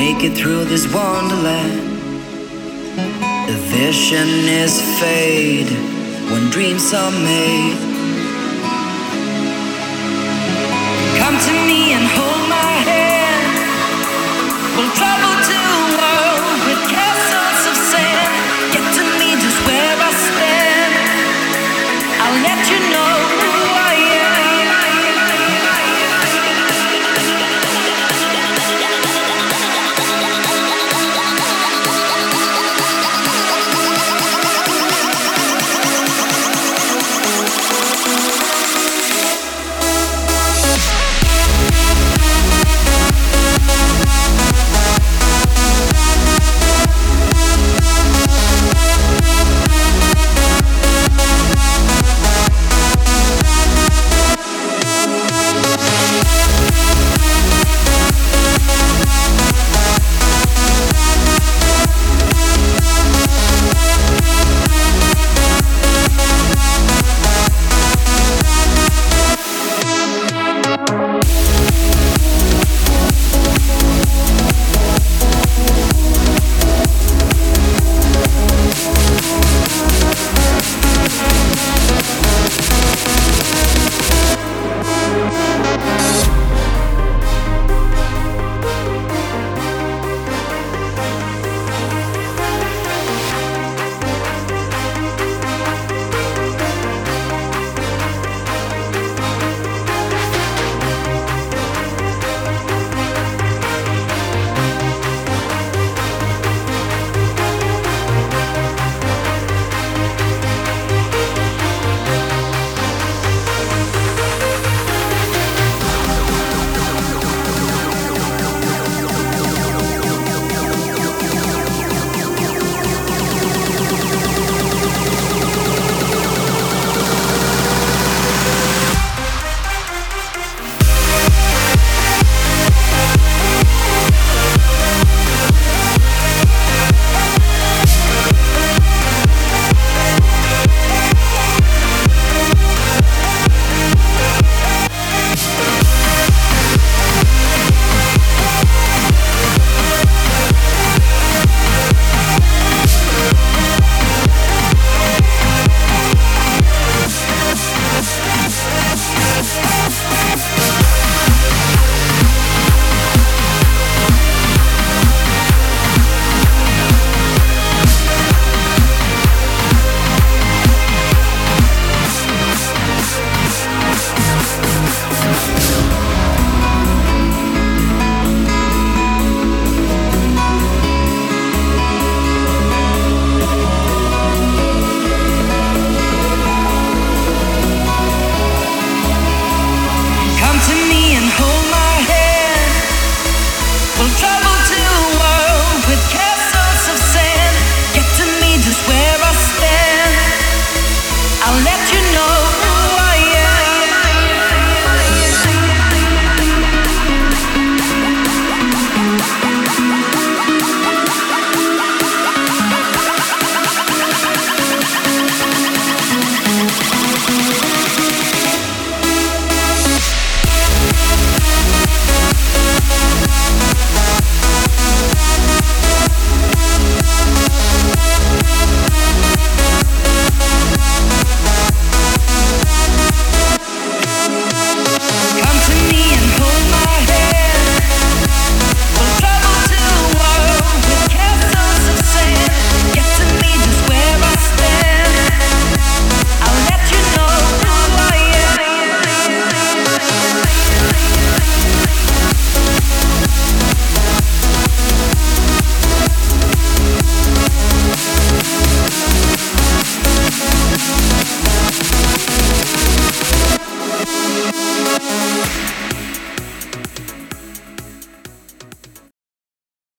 Make it through this wonderland. The vision is fade when dreams are made.